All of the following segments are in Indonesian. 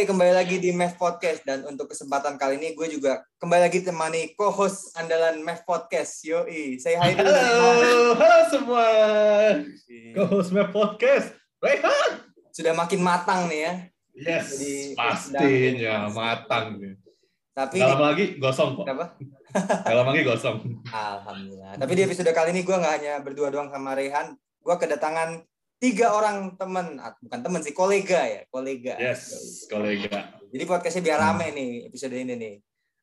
Oke, kembali lagi di Mev Podcast dan untuk kesempatan kali ini gue juga kembali lagi temani co-host andalan Mev Podcast. Yoi, saya hai dulu. Halo, halo semua. Co-host Map Podcast. Rehan. Sudah makin matang nih ya. Yes, Jadi, pastinya matang nih. Tapi Gak lama lagi gosong kok. apa? Gak lama lagi gosong. Alhamdulillah. Tapi di episode kali ini gue nggak hanya berdua doang sama Rehan. Gue kedatangan tiga orang temen, Ah, bukan temen sih, kolega ya, kolega. Yes, kolega. Jadi podcastnya biar rame nih episode ini nih.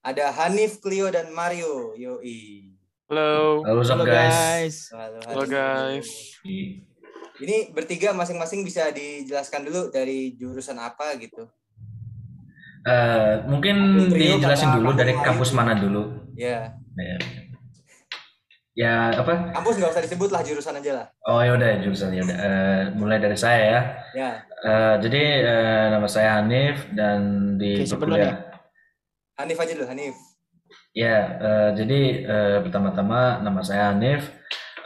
Ada Hanif, Clio, dan Mario. Yoi. Halo. Halo, what's up, guys? Halo, Halo, guys. Ini bertiga masing-masing bisa dijelaskan dulu dari jurusan apa gitu. Eh, mungkin Trio dijelasin dulu dari kampus mana dulu. Ya, Ya, ya apa? kampus nggak usah disebut lah jurusan aja lah. Oh ya udah jurusan ya udah. Eh, mulai dari saya ya. Ya, Eh, jadi eh, nama saya Hanif dan di Oke, berkuliah. Hanif aja dulu, Hanif. Ya, eh, jadi eh, pertama-tama nama saya Hanif.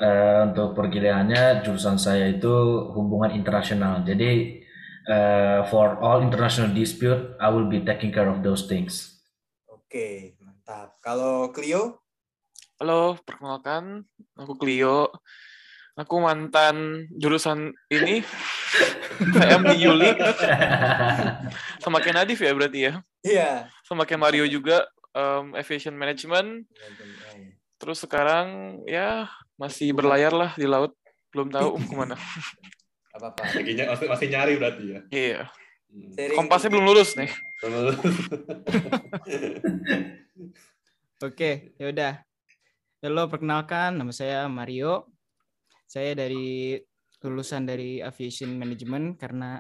Eh, untuk perkuliahannya jurusan saya itu hubungan internasional. Jadi eh, for all international dispute, I will be taking care of those things. Oke, mantap. Kalau Clio, Halo, perkenalkan aku Clio. Aku mantan jurusan ini. saya di Yuli sama kayak Nadif ya berarti ya. iya. Sama kayak Mario juga um, aviation management. Terus sekarang ya masih berlayar lah di laut. Belum tahu ke mana. Apa-apa. Masih, masih nyari berarti ya. Iya. Hmm. Sharing- Kompasnya belum lulus nih. Oke, ya udah. Halo, perkenalkan nama saya Mario. Saya dari lulusan dari Aviation Management karena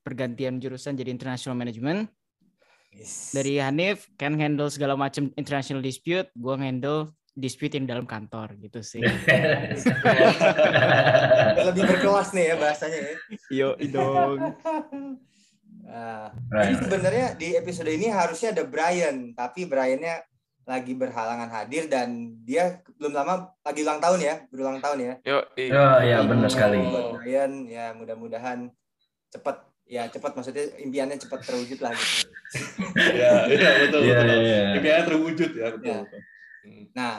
pergantian jurusan jadi International Management. Yes. Dari Hanif kan handle segala macam international dispute, gua handle dispute yang dalam kantor gitu sih. lebih berkelas nih ya bahasanya ya. Yo, dong. Nah, Right. Jadi sebenarnya di episode ini harusnya ada Brian, tapi Briannya lagi berhalangan hadir dan dia belum lama lagi ulang tahun ya, berulang tahun ya. Yo, Oh ya benar sekali. Brian ya mudah-mudahan cepat ya cepat maksudnya impiannya cepat terwujud lah gitu. ya, iya betul. Iya, betul. iya, iya. Impiannya terwujud ya, betul. Ya. betul. Hmm. Nah,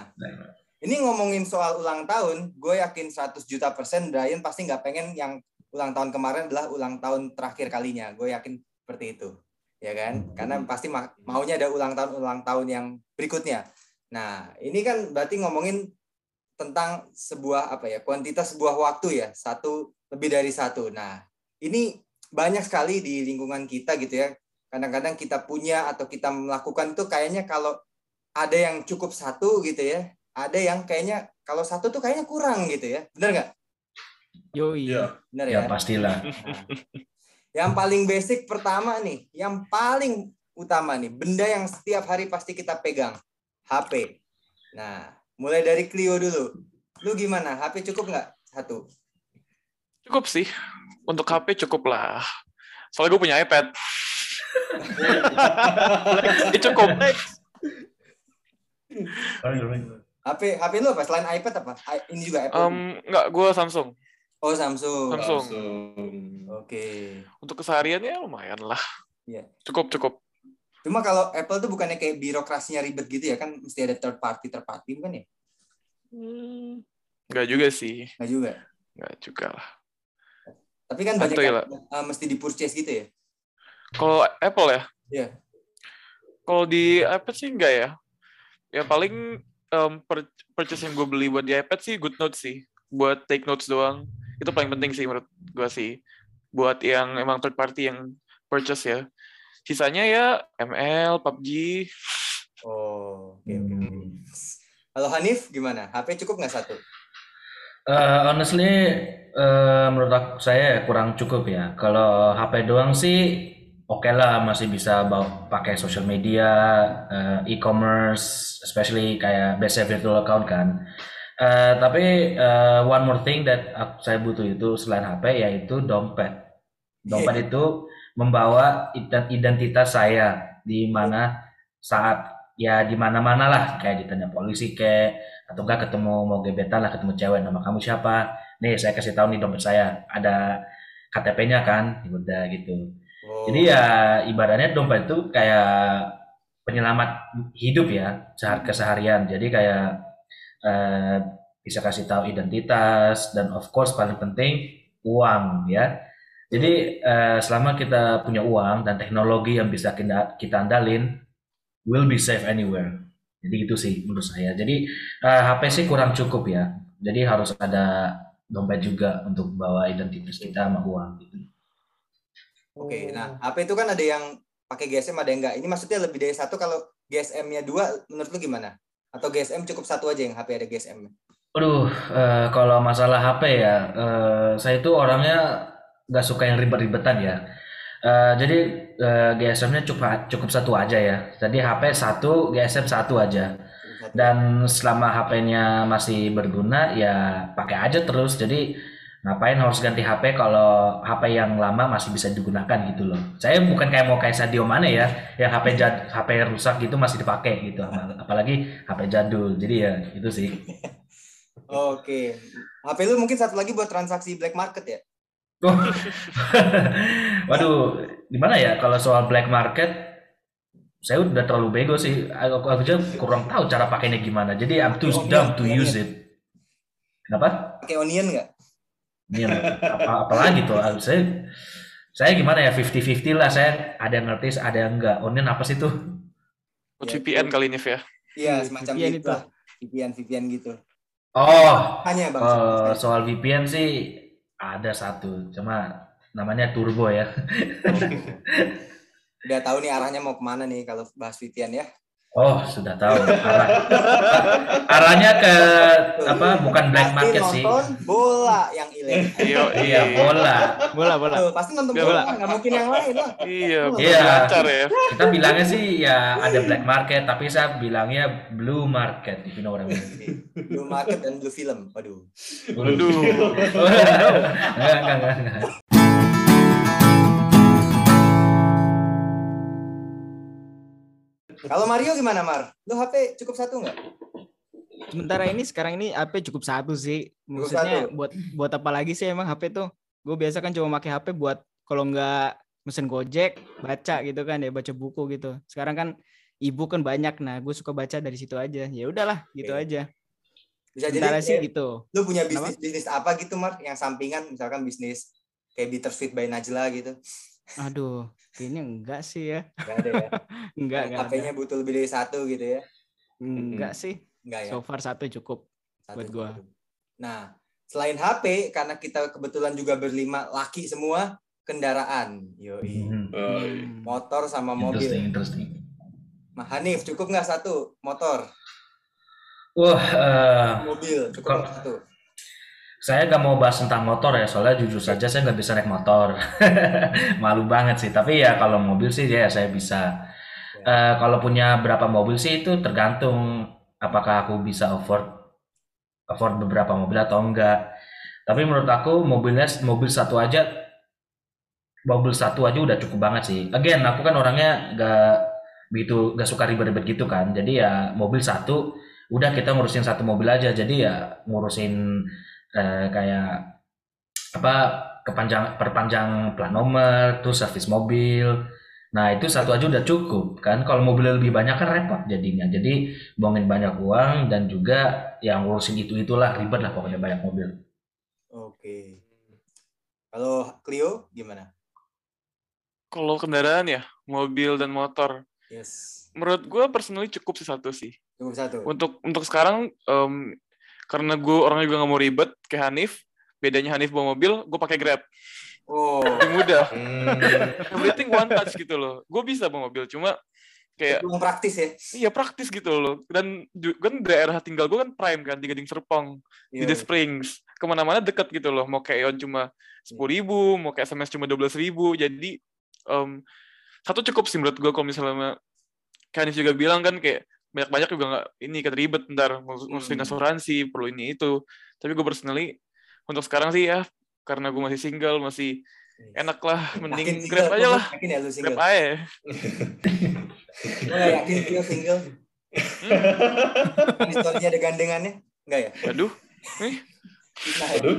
ini ngomongin soal ulang tahun, gue yakin 100 juta persen Brian pasti nggak pengen yang ulang tahun kemarin adalah ulang tahun terakhir kalinya. Gue yakin seperti itu, ya kan? Karena pasti ma- maunya ada ulang tahun ulang tahun yang berikutnya. Nah, ini kan berarti ngomongin tentang sebuah apa ya kuantitas sebuah waktu ya satu lebih dari satu. Nah, ini banyak sekali di lingkungan kita gitu ya. Kadang-kadang kita punya atau kita melakukan itu kayaknya kalau ada yang cukup satu gitu ya, ada yang kayaknya kalau satu tuh kayaknya kurang gitu ya, bener nggak? Yo, Iya. Bener Ya ya. pastilah. Nah, yang paling basic pertama nih, yang paling utama nih, benda yang setiap hari pasti kita pegang, HP. Nah, mulai dari Clio dulu. Lu gimana? HP cukup nggak? Satu. Cukup sih. Untuk HP cukup lah. Soalnya gue punya iPad. Eh, cukup. HP HP lu apa? Selain iPad apa? I- Ini juga iPad. Um, enggak, gue Samsung. Oh, Samsung. Samsung. Langsung. Oke. Untuk kesehariannya lumayan lah. Iya. Cukup, cukup. Cuma kalau Apple tuh bukannya kayak birokrasinya ribet gitu ya kan mesti ada third party third party bukan ya? Hmm, Enggak juga sih. Nggak juga. Enggak juga lah. Tapi kan banyak yang uh, mesti di purchase gitu ya. Kalau Apple ya? Iya. Kalau di iPad sih enggak ya. Ya paling um, purchase yang gue beli buat di iPad sih good notes sih. Buat take notes doang. Itu paling penting sih menurut gue sih. Buat yang emang third party yang purchase ya. Sisanya ya ML, PUBG. Oh, oke oke. oke. Kalau Hanif gimana? HP cukup nggak satu? Eh, honestly, eh, menurut aku, saya kurang cukup ya. Kalau HP doang sih oke lah, masih bisa bawa pakai social media, eh, e-commerce, especially kayak BC virtual account kan. Eh, tapi eh, one more thing that aku- saya butuh itu selain HP yaitu dompet. Dompet itu membawa ident- identitas saya di mana saat ya di mana-mana lah kayak ditanya polisi kayak atau enggak ketemu mau gebetan lah ketemu cewek nama kamu siapa nih saya kasih tahu nih dompet saya ada KTP-nya kan Ya udah gitu Oh. Jadi ya ibaratnya dompet itu kayak penyelamat hidup ya sehari keseharian. Jadi kayak eh, bisa kasih tahu identitas dan of course paling penting uang ya. Jadi eh, selama kita punya uang dan teknologi yang bisa kita, kita andalin, will be safe anywhere. Jadi itu sih menurut saya. Jadi eh, HP sih kurang cukup ya. Jadi harus ada dompet juga untuk bawa identitas kita sama uang gitu. Oke, nah HP itu kan ada yang pakai GSM ada yang enggak. Ini maksudnya lebih dari satu kalau GSM-nya dua menurut lu gimana? Atau GSM cukup satu aja yang HP ada GSM? Aduh, eh, kalau masalah HP ya, eh, saya itu orangnya nggak suka yang ribet-ribetan ya. Eh, jadi eh, GSM-nya cukup cukup satu aja ya. Jadi HP satu, GSM satu aja. Dan selama HP-nya masih berguna ya pakai aja terus. Jadi ngapain harus ganti HP kalau HP yang lama masih bisa digunakan gitu loh. Saya bukan kayak mau kayak Sadio Mane ya, yang HP jad, HP rusak gitu masih dipakai gitu. Apalagi HP jadul. Jadi ya itu sih. Oke. HP lu mungkin satu lagi buat transaksi black market ya? Oh. Waduh, gimana ya kalau soal black market? Saya udah terlalu bego sih. Aku, aku aja kurang tahu cara pakainya gimana. Jadi I'm too dumb to use it. Kenapa? Pakai onion nggak? Ini apa apalagi tuh? Saya saya gimana ya 50-50 lah. Saya ada yang ngerti, ada yang enggak. Onion apa sih tuh? Ya, VPN kali ini ya. Iya, semacam VPN gitu itu. lah. VPN, VPN gitu. Oh, Hanya bang. eh, soal VPN sih ada satu. Cuma namanya Turbo ya. Udah tahu nih arahnya mau ke mana nih kalau bahas VPN ya? Oh, sudah tahu. Arah, arahnya ke apa? Bukan black Pasti market sih. nonton bola yang ilegal. Iya, Iya, bola. Bola, bola. Tuh, pasti nonton bola, bola. nggak mungkin yang lain lah. Iya, Iya. lancar ya. Kita bilangnya sih ya ada black market, tapi saya bilangnya blue market, if you know what I mean. Blue market dan blue film. Waduh. Waduh. enggak, enggak, enggak, Kalau Mario gimana Mar? Lu HP cukup satu nggak? Sementara ini sekarang ini HP cukup satu sih. Cukup Maksudnya satu. buat buat apa lagi sih emang HP tuh? Gue biasa kan cuma pakai HP buat kalau nggak mesen Gojek, baca gitu kan ya, baca buku gitu. Sekarang kan ibu kan banyak, nah gue suka baca dari situ aja. Ya udahlah, gitu Oke. aja. Bisa jadi Sementara sih kayak gitu. lu punya bisnis bisnis apa gitu Mar? Yang sampingan misalkan bisnis kayak Bitter Sweet by Najla gitu. Aduh, kayaknya enggak sih ya. Enggak ada ya. Enggak, enggak. HP-nya butuh lebih dari satu gitu ya. Enggak sih. Enggak ya. So far satu cukup. Satu buat gua. cukup. Nah, selain HP karena kita kebetulan juga berlima laki semua, kendaraan. Yoi. Hmm. Motor sama Interesting, mobil. interesting. Nah, Hanif, cukup nggak satu motor? Wah, eh, Mobil, cukup Kalau- satu? Saya nggak mau bahas tentang motor ya, soalnya jujur saja saya nggak bisa naik motor. Malu banget sih. Tapi ya kalau mobil sih ya saya bisa. Eh, kalau punya berapa mobil sih itu tergantung apakah aku bisa afford afford beberapa mobil atau enggak. Tapi menurut aku mobilnya mobil satu aja mobil satu aja udah cukup banget sih. Again, aku kan orangnya nggak begitu nggak suka ribet-ribet gitu kan. Jadi ya mobil satu udah kita ngurusin satu mobil aja. Jadi ya ngurusin eh, kayak apa kepanjang perpanjang plat nomor, terus servis mobil. Nah, itu satu aja udah cukup kan. Kalau mobil lebih banyak kan repot jadinya. Jadi buangin banyak uang dan juga yang ngurusin itu-itulah ribet lah pokoknya banyak mobil. Oke. Kalau Clio gimana? Kalau kendaraan ya, mobil dan motor. Yes. Menurut gue personally cukup sih satu sih. Cukup satu. Untuk untuk sekarang em, karena gue orangnya juga nggak mau ribet kayak Hanif. Bedanya Hanif bawa mobil, gue pakai Grab. Oh, Lebih mudah. Hmm. Everything one touch gitu loh. Gue bisa bawa mobil, cuma kayak belum praktis ya. iya praktis gitu loh. Dan kan daerah tinggal gue kan prime kan di Gading Serpong, di The Iya. Springs. Ke mana-mana deket gitu loh. Mau kayak Eon cuma sepuluh ribu, mau kayak SMS cuma dua belas ribu. Jadi em, satu cukup sih menurut gue kalau misalnya Hanif juga bilang kan kayak banyak-banyak juga nggak ini kan ribet ntar ngurus- ngurusin Hmm. asuransi perlu ini itu tapi gue personally untuk sekarang sih ya karena gue masih single masih enak lah Yakin mending single, grab aja gua lah Yakin ya lu single? grab aja Gua nggak yakin Clio single. Ini story-nya ada gandengannya? Enggak ya? waduh Nah, Aduh.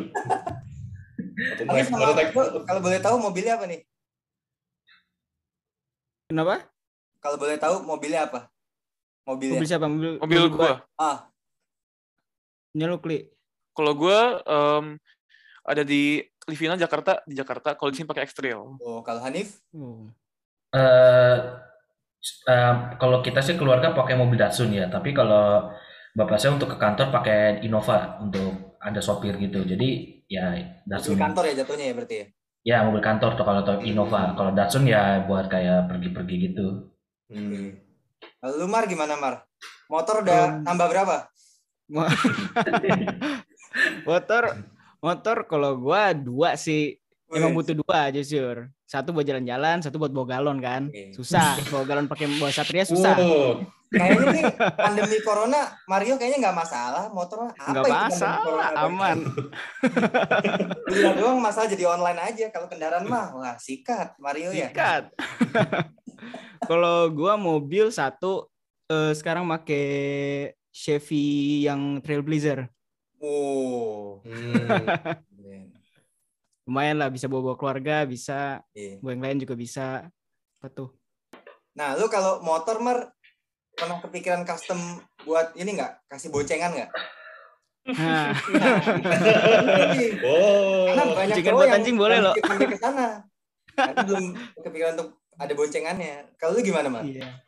Sama baru naik Clio, kalau boleh tahu mobilnya apa nih? Kenapa? Kalau boleh tahu mobilnya apa? Mobilnya. Mobil siapa? Mobil, Mobil gua. Ah, Ini lu klik. Kalau gua em, ada di Livina Jakarta di Jakarta. Kalau di sini pakai X-Trail. oh, kalau Hanif? Oh. Eh, eh, kalau kita sih keluarga pakai mobil Datsun ya, tapi kalau bapak saya untuk ke kantor pakai Innova untuk ada sopir gitu. Jadi ya Mobil Datsun. kantor ya jatuhnya ya berarti ya? Ya mobil kantor tuh kalau Innova. Kalau Datsun ya buat kayak pergi-pergi gitu. Hmm. Lalu lu, Mar gimana Mar? Motor udah Hmm. tambah berapa? Mo- motor motor kalau gua dua sih emang Wih, butuh dua aja sur satu buat jalan-jalan satu buat bawa galon kan Oke. susah bawa galon pakai bawa satria susah Oh, Kayaknya nih pandemi corona Mario kayaknya nggak masalah motor apa nggak masalah aman Iya doang masalah jadi online aja kalau kendaraan mah wah sikat Mario ya. sikat kalau gua mobil satu eh, sekarang make Chevy yang Trailblazer Oh. hmm. lumayan lah bisa bawa bawa keluarga bisa Iya. bawa yang lain juga bisa apa tuh Nah, lu kalau motor Mar pernah kepikiran custom buat ini nggak? Kasih boncengan nggak? nah, oh. Karena banyak Boncengan cowok buat yang anjing boleh loh. ke sana. Tapi belum kepikiran untuk ada boncengannya. Kalau lu gimana, Mar? Iya.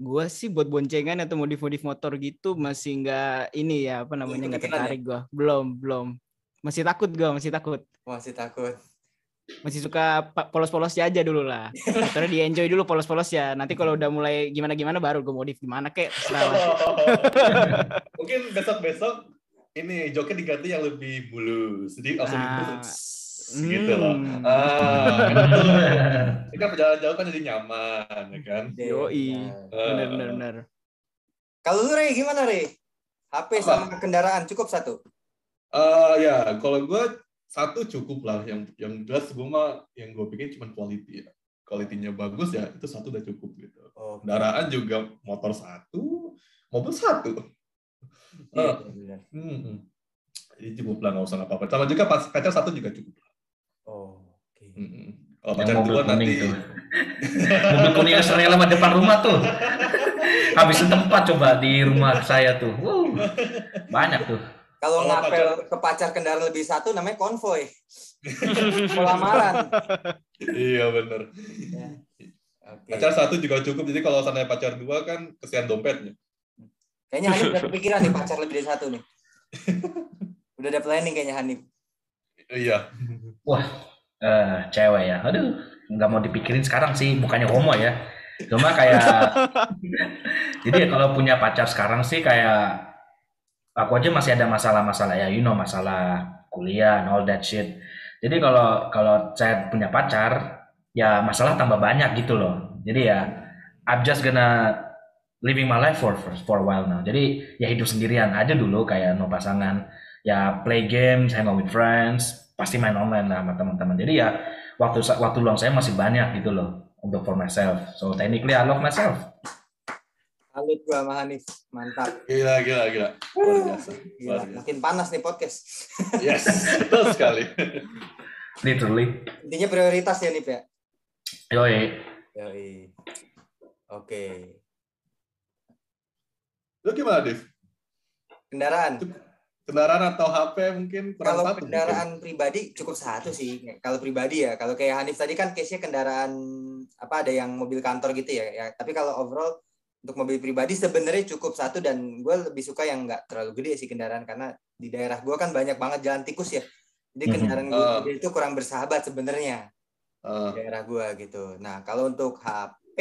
Gua sih buat boncengan atau modif-modif motor gitu masih nggak ini ya apa namanya nggak ya? tertarik gua. Belum, belum. Masih takut gua, masih takut. Masih takut. Masih suka polos-polosnya aja dulu lah. Terus di enjoy dulu polos-polos ya. Nanti kalau udah mulai gimana-gimana baru gue modif gimana kek. terserah lah. Mungkin besok-besok ini joknya diganti yang lebih mulus. Jadi langsung Ah. gitu, gitu loh. Hmm. Ah, kan tuh. Ini kan perjalanan jauh kan jadi nyaman, ya kan? Yoi. Nah. Bener, bener, bener. Kalau lu Rey gimana Rey? HP sama kendaraan cukup satu. Eh ya, kalau gue satu cukup lah. Yang yang jelas gue mah yang gue pikir cuma quality ya. Quality-nya bagus ya, itu satu udah cukup gitu. Oh, Kendaraan juga motor satu, mobil satu. iya, Ah. benar. Hmm. Jadi cukup lah, nggak usah apa-apa. Sama juga pas kaca satu juga cukup. Oh, oke. Hmm. Kalau Yang pacar mobil dua kuning nanti, tuh. Mobil kuning Australia lama depan rumah tuh. Habisin tempat coba di rumah saya tuh. Wow. Banyak tuh. Kalau ngapel ke pacar kendaraan lebih satu namanya konvoy. Pelamaran. iya bener. Ya. Oke. Pacar satu juga cukup. Jadi kalau sana pacar dua kan kesian dompetnya. Kayaknya Hanif udah kepikiran nih pacar lebih dari satu nih. Udah ada planning kayaknya Hanif. Iya. Eh, cewek ya. Aduh, nggak mau dipikirin sekarang sih. Bukannya homo ya. Cuma kayak jadi ya kalau punya pacar sekarang sih kayak aku aja masih ada masalah-masalah ya, you know masalah kuliah and all that shit. Jadi kalau kalau saya punya pacar, ya masalah tambah banyak gitu loh. Jadi ya I'm just gonna living my life for for, for a while now. Jadi ya hidup sendirian aja dulu kayak no pasangan. Ya play games, hang out with friends, pasti main online lah sama teman-teman. Jadi ya waktu waktu luang saya masih banyak gitu loh untuk for myself. So technically I love myself. Salut gua sama Hanif. Mantap. Gila, gila, gila. Luar biasa. Gila, Luar biasa. makin panas nih podcast. Yes, betul sekali. Literally. Intinya prioritas ya Nip ya. Yoi. Yoi. Oke. Lu gimana, Div? Kendaraan. Kendaraan atau HP mungkin kurang Kalau satu kendaraan pribadi cukup satu sih. Kalau pribadi ya. Kalau kayak Hanif tadi kan case-nya kendaraan apa ada yang mobil kantor gitu ya. ya. Tapi kalau overall untuk mobil pribadi sebenarnya cukup satu dan gue lebih suka yang nggak terlalu gede sih kendaraan karena di daerah gue kan banyak banget jalan tikus ya. Jadi Mhm. kendaraan gue Ah. itu kurang bersahabat sebenarnya. di daerah gua gitu. Nah, kalau untuk HP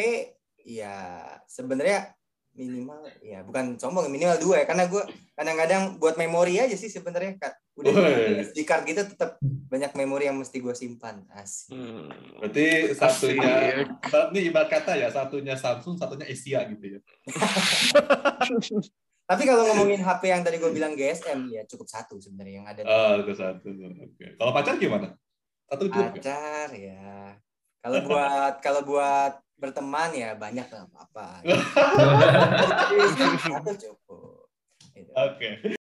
ya sebenarnya minimal ya bukan sombong minimal dua ya karena gua kadang-kadang buat memori aja sih sebenarnya. Udah. SD card gitu tetap banyak memori yang mesti gua simpan. Asik. Hmm. berarti satunya, Asik. ini ibarat kata ya, satunya Samsung, satunya Asia gitu ya. Tapi kalau ngomongin HP yang tadi gua bilang GSM ya cukup satu sebenarnya yang ada. Ah, itu satu. Oke. Kalau pacar gimana? Satu cukup? Pacar ya. Kalau buat kalau buat berteman ya banyak lah apa-apa. Satu cukup. Gitu. Oke.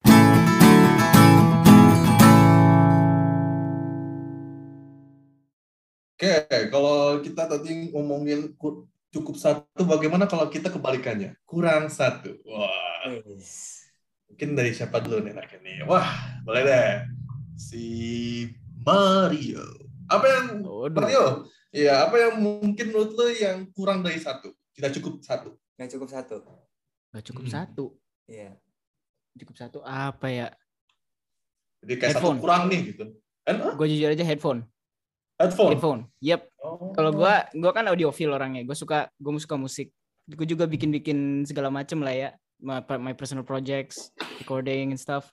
Oke, kalau kita tadi ngomongin ku- cukup satu. Bagaimana kalau kita kebalikannya? Kurang satu. Wah, mungkin dari siapa dulu nih enaknya nih? Wah, boleh deh. Si Mario. Apa yang Waduh. Mario? Iya, apa yang mungkin menurut lo yang kurang dari satu? Tidak cukup satu. Nggak cukup satu. Gak cukup Hmm. satu. Iya. Cukup satu apa ya? Jadi kayak Headphone. satu kurang nih gitu. Kan? ah, Gue jujur aja headphone. Headphone. Headphone. Yep. Oh. Kalau gua gua kan audiophile orangnya. Gue suka gue suka musik. Gue juga bikin-bikin segala macem lah ya. My, my personal projects, recording and stuff.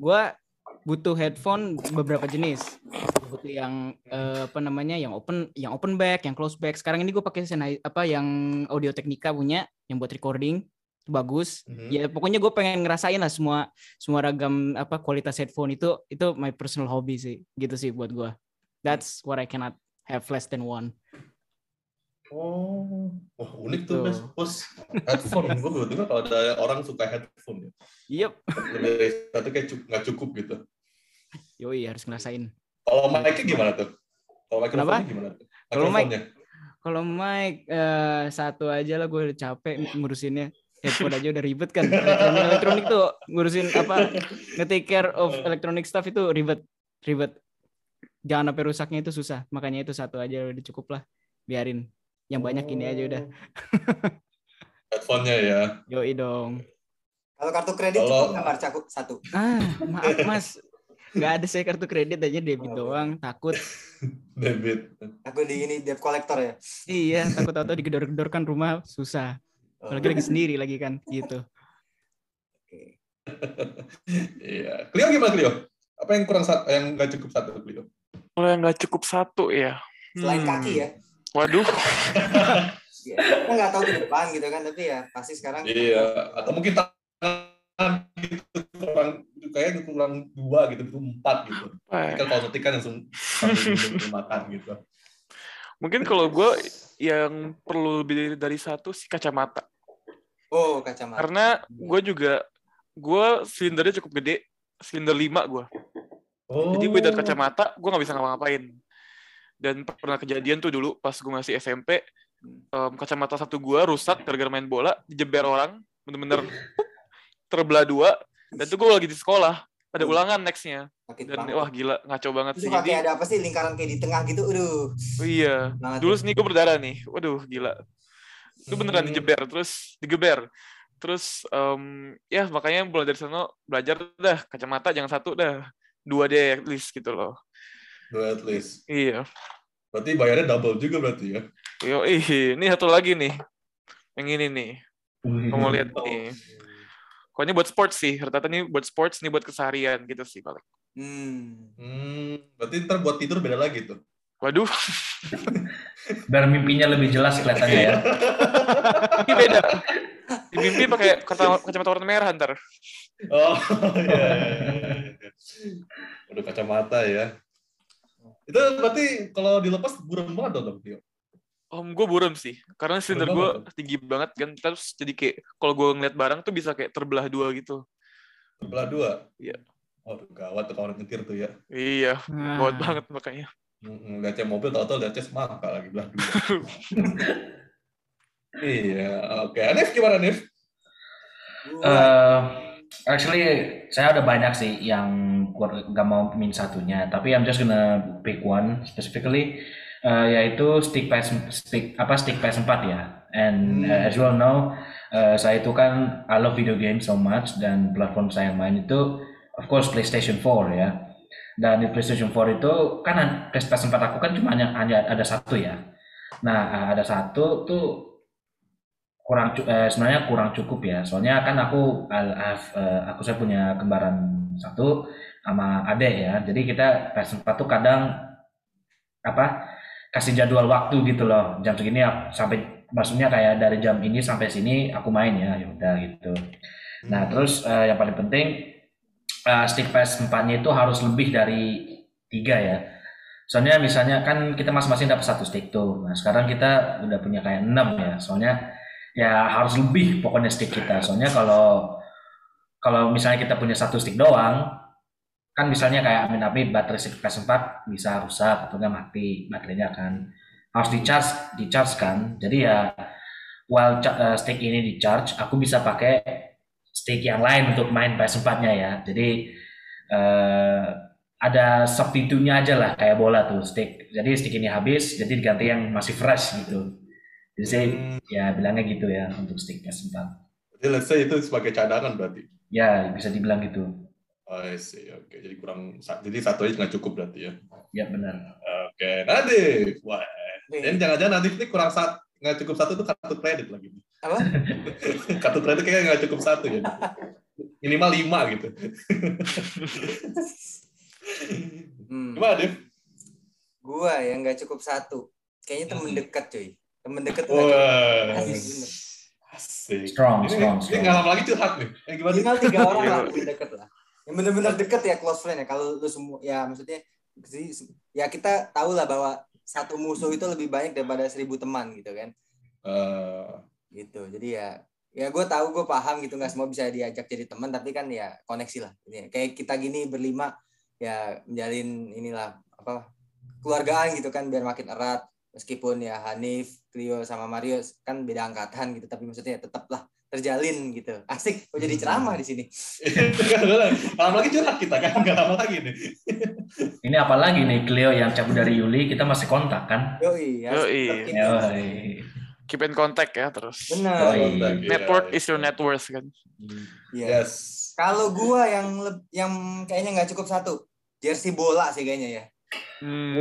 Gua butuh headphone beberapa jenis. Butuh yang eh, apa namanya? yang open yang open back, yang close back. Sekarang ini gue pakai apa yang Audio Technica punya yang buat recording. Bagus. Mhm. Ya pokoknya gue pengen ngerasain lah semua semua ragam apa kualitas headphone itu itu my personal hobby sih. Gitu sih buat gua. That's what I cannot have less than one. Oh, wah unik tuh Gitu. mas, bos. Headphone, gue baru dengar kalau ada orang suka headphone. Ya. Yep. Lebih dari satu kayak nggak cukup gitu. Yoi harus ngerasain. Kalau mic-nya gimana tuh? Kalau microphone Kenapa? gimana tuh? Kalau mic-? Kalau mic eh, satu aja lah gue udah capek ngurusinnya. Headphone aja udah ribet kan. Elektronik elektronik tuh ngurusin apa nge-take care of electronic stuff itu ribet. Ribet. Jangan sampai rusaknya itu susah. Makanya itu satu aja udah cukup lah. Biarin. Yang banyak ini aja udah. Headphone-nya ya. Yoi dong. Kalau kartu kredit Kalau- cukup? Cakup satu. Ah, maaf Mas. Nggak ada saya kartu kredit aja debit Oh, doang. Takut. Debit. Aku di ini debt collector ya. Iya, takut tahu digedor-gedor kan rumah susah. Oh. Apalagi lagi sendiri lagi kan gitu. Oke. Iya. Clio gimana Clio? Apa yang kurang satu, yang nggak cukup satu Clio? Kalau yang nggak cukup satu ya. Selain Hmm. kaki ya. Waduh. Kita nggak tahu ke depan gitu kan, tapi ya pasti sekarang. Iya. Atau mungkin tangan gitu kurang kayak kurang dua gitu, itu empat gitu. apa ya? Kalau ketik kan langsung makan gitu. mungkin kalau gue yang perlu lebih dari, satu sih kacamata. Oh kacamata. Karena gue juga gue silindernya cukup gede, silinder 5 gue. Oh. Jadi gue dari kacamata, gue nggak bisa ngapa-ngapain. Dan pernah kejadian tuh dulu pas gue masih SMP, em, kacamata satu gue rusak gara-gara main bola, dijeber orang, bener-bener terbelah dua. Dan tuh gue lagi di sekolah, ada ulangan nextnya. Sakit Dan banget. wah gila, ngaco banget Itu sih. Jadi, ada apa sih lingkaran kayak di tengah gitu. Aduh. oh iya. Banget Dulu tuh. sini gue berdarah nih, waduh gila. Itu beneran Hmm. dijeber, terus digeber. Terus em, ya makanya mulai dari sana belajar dah kacamata jangan satu dah, dua deh at least gitu loh. Dua at least. Iya. Berarti bayarnya double juga berarti ya. Yo, ih, ini satu lagi nih. Yang ini nih. Kamu mau lihat nih. Kok ini buat sports sih. Rata-rata ini buat sports, ini buat keseharian gitu sih paling. Hmm. Hmm, berarti ntar buat tidur beda lagi tuh. Waduh, Biar mimpinya lebih jelas kelihatannya ya. ini beda. Di mimpi pakai kata- kacamata warna merah ntar. Oh, iya. iya, iya. Udah kacamata ya. Itu berarti kalau dilepas buram banget dong, Tio. Om gue buram sih, karena silinder gue tinggi banget kan, terus jadi kayak kalau gue ngeliat barang tuh bisa kayak terbelah dua gitu. Sebelah dua. Iya. Oh, gawat tuh kalau nyetir tuh ya. Iya, gawat banget makanya. Lihatnya mobil, tau-tau lihatnya semangka lagi belah dua. iya, oke. Anif gimana, Anif? Gua- Eh, actually saya ada banyak sih yang nggak mau min satunya, tapi I'm just gonna pick one specifically, eh, yaitu stick PS stick apa stick PS4 ya. And Hmm. uh, as you all know, eh, saya itu kan I love video game so much dan platform saya main itu of course PlayStation 4 ya. Dan di PlayStation 4 itu kan PS4 aku kan cuma hanya, hanya ada satu ya. Nah, ada satu tuh kurang eh, sebenarnya kurang cukup ya. Soalnya kan aku eh, aku saya punya kembaran satu sama adek ya. Jadi kita PS4 tuh kadang apa kasih jadwal waktu gitu loh. Jam segini sampai maksudnya kayak dari jam ini sampai sini aku main ya ya udah gitu. Nah terus eh, yang paling penting eh, stick PS4-nya itu harus lebih dari tiga ya. Soalnya misalnya kan kita masing-masing dapat satu stick tuh. Nah sekarang kita udah punya kayak enam ya. Soalnya ya harus lebih pokoknya stick kita. Soalnya kalau kalau misalnya kita punya satu stick doang kan misalnya kayak amin amin baterai stick PS4 bisa rusak atau nggak mati baterainya kan. Harus di charge di charge kan. Jadi ya while eh, stick ini di charge aku bisa pakai stick yang lain untuk main PS4-nya ya. Jadi eh, ada substitutnya aja lah kayak bola tuh stick. Jadi stick ini habis jadi diganti yang masih fresh gitu jadi saya Hmm. ya bilangnya gitu ya untuk stick PS4 Jadi let's say itu sebagai cadangan berarti. ya bisa dibilang gitu Oh, I see. Oke, jadi kurang jadi satu aja nggak cukup berarti ya. ya benar Oke, Nadif. Wah, dan jangan-jangan Nadif ini kurang satu nggak cukup satu tuh kartu kredit lagi. Apa? kartu kredit kayaknya nggak cukup satu ya. Minimal lima gitu. Hmm. Gimana, Nadif? Gua yang nggak cukup satu. Kayaknya temen dekat cuy. Temen tuh cukup. Wah, Asik. Strong, ini, strong, Ini strong. nggak lama lagi curhat nih. Eh, gimana? Minimal tiga orang lah temen dekat lah. Yang bener-bener deket ya close friend ya. Kalau lu semua ya maksudnya sih, ya kita tahu lah bahwa satu musuh itu lebih banyak daripada seribu teman gitu kan. Eh, gitu jadi ya ya gue tahu gue paham gitu nggak semua bisa diajak jadi teman tapi kan ya koneksi lah ini kayak kita gini berlima ya menjalin inilah apa keluargaan gitu kan biar makin erat meskipun ya Hanif Clio sama Mario kan beda angkatan gitu tapi maksudnya tetaplah terjalin gitu asik gue jadi ceramah di sini lama lagi curhat kita kan, nggak lama lagi nih. Ini apalagi nih Cleo yang cabut dari Yuli, kita masih kontak kan? yoi Yoi. Yoi. Keep in contact ya terus. benar Yoi. Iya, Network iya. is your net worth kan. Iya. Yes. kalau gue yang yang kayaknya nggak cukup satu jersey bola sih kayaknya ya Hmm.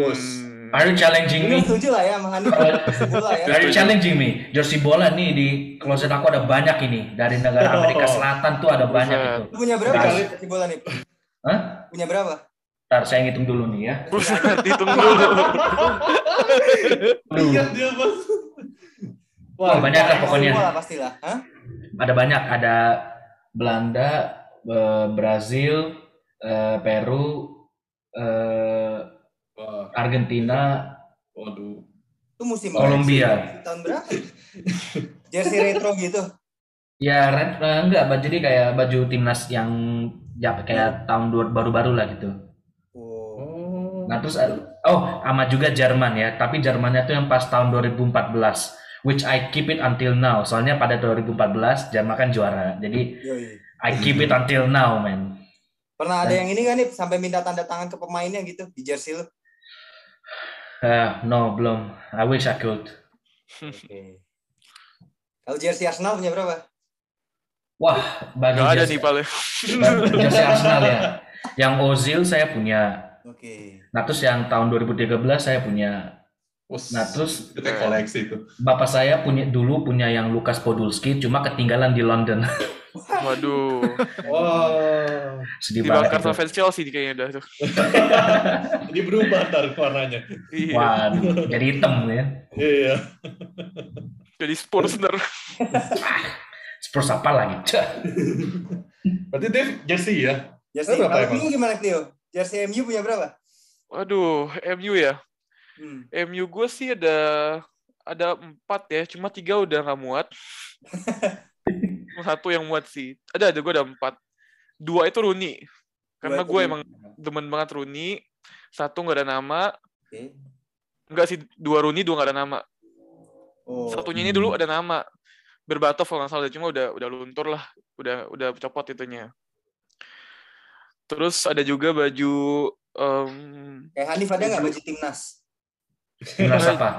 Are you challenging ini me? setuju lah ya sama Hanif jersey bola ya Are you challenging me? Jersey bola nih di closet aku ada banyak ini. Dari negara Amerika Selatan tuh ada banyak itu. Lu punya berapa Kali. jersey bola nih Hah? punya berapa Ntar saya ngitung dulu nih ya. Hitung dulu. Lihat dia, Bos. Wah, banyak lah pokoknya. Bola pastilah. Hah? Ada banyak. Ada Belanda, eh, Brazil, eh, Peru, eh, Wah, Argentina, waduh. Itu musim Kolombia. Tahun berapa? Jersey retro gitu. Ya, red, eh, enggak, baju jadi kayak baju timnas yang ya kayak tahun dua baru-baru lah gitu. Oh. Nah, terus ada- oh, sama juga Jerman ya, tapi Jermannya tuh yang pas tahun 2014, which I keep it until now. Soalnya pada 2014 Jerman kan juara. Jadi Yoi. I keep it until now, man. Pernah ada yang ini kan nih sampai minta tanda tangan ke pemainnya gitu di jersey lu. Eh, no, belum. I wish I could. Oke. Kalau jersey Arsenal punya berapa? Wah, bagi Gak ada jersey, nih paling. jersey Arsenal ya. Yang Ozil saya punya. Oke. Nah, terus yang tahun 2013 saya punya. Nah, terus itu koleksi itu. bapak saya punya dulu punya yang Lukas Podolski, cuma ketinggalan di London. Waduh. Wah. Sedih banget. Dibakar sama fans Chelsea kayaknya udah tuh. Ini berubah ntar warnanya. Iya. Waduh, jadi hitam ya. Iya. Jadi Spurs ntar. Spurs apa lagi? Berarti Dave jersey ya? Jersey. Berapa Kalau? MU gimana Cleo? Jersey MU punya berapa? Waduh, MU ya. Hmm. MU gue sih ada ada empat ya, cuma tiga udah nggak muat. Satu yang muat sih. Ada ada gue ada empat. Dua itu Rooney. Karena gue emang demen banget Rooney. Satu nggak ada nama. Oke. Enggak sih, dua Rooney, dua nggak ada nama. Oh. Satunya ini dulu ada nama. Berbatov kalau nggak salah, cuma udah udah luntur lah. Udah udah copot itunya. Terus ada juga baju em, Kayak Hanif ada nggak baju timnas? Timnas apa?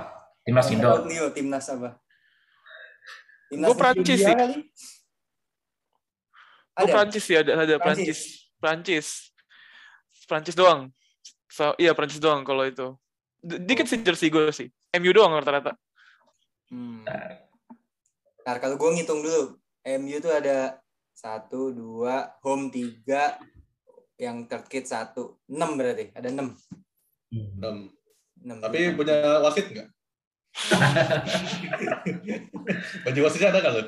Timnas Indo. Menurut Leo timnas apa? Gua Prancis Nigeria sih. Gue Ada. Prancis sih ada ada Prancis. Prancis. Prancis doang. So, iya Prancis doang kalau itu. D- Dikit sih jersey gue sih. MU doang rata-rata. Hmm. Ntar kalau gue ngitung dulu, MU tuh ada satu, dua, home tiga, yang third kid satu, enam berarti, ada enam. Enam. enam Tapi punya wasit nggak? Baju wasitnya ada lo?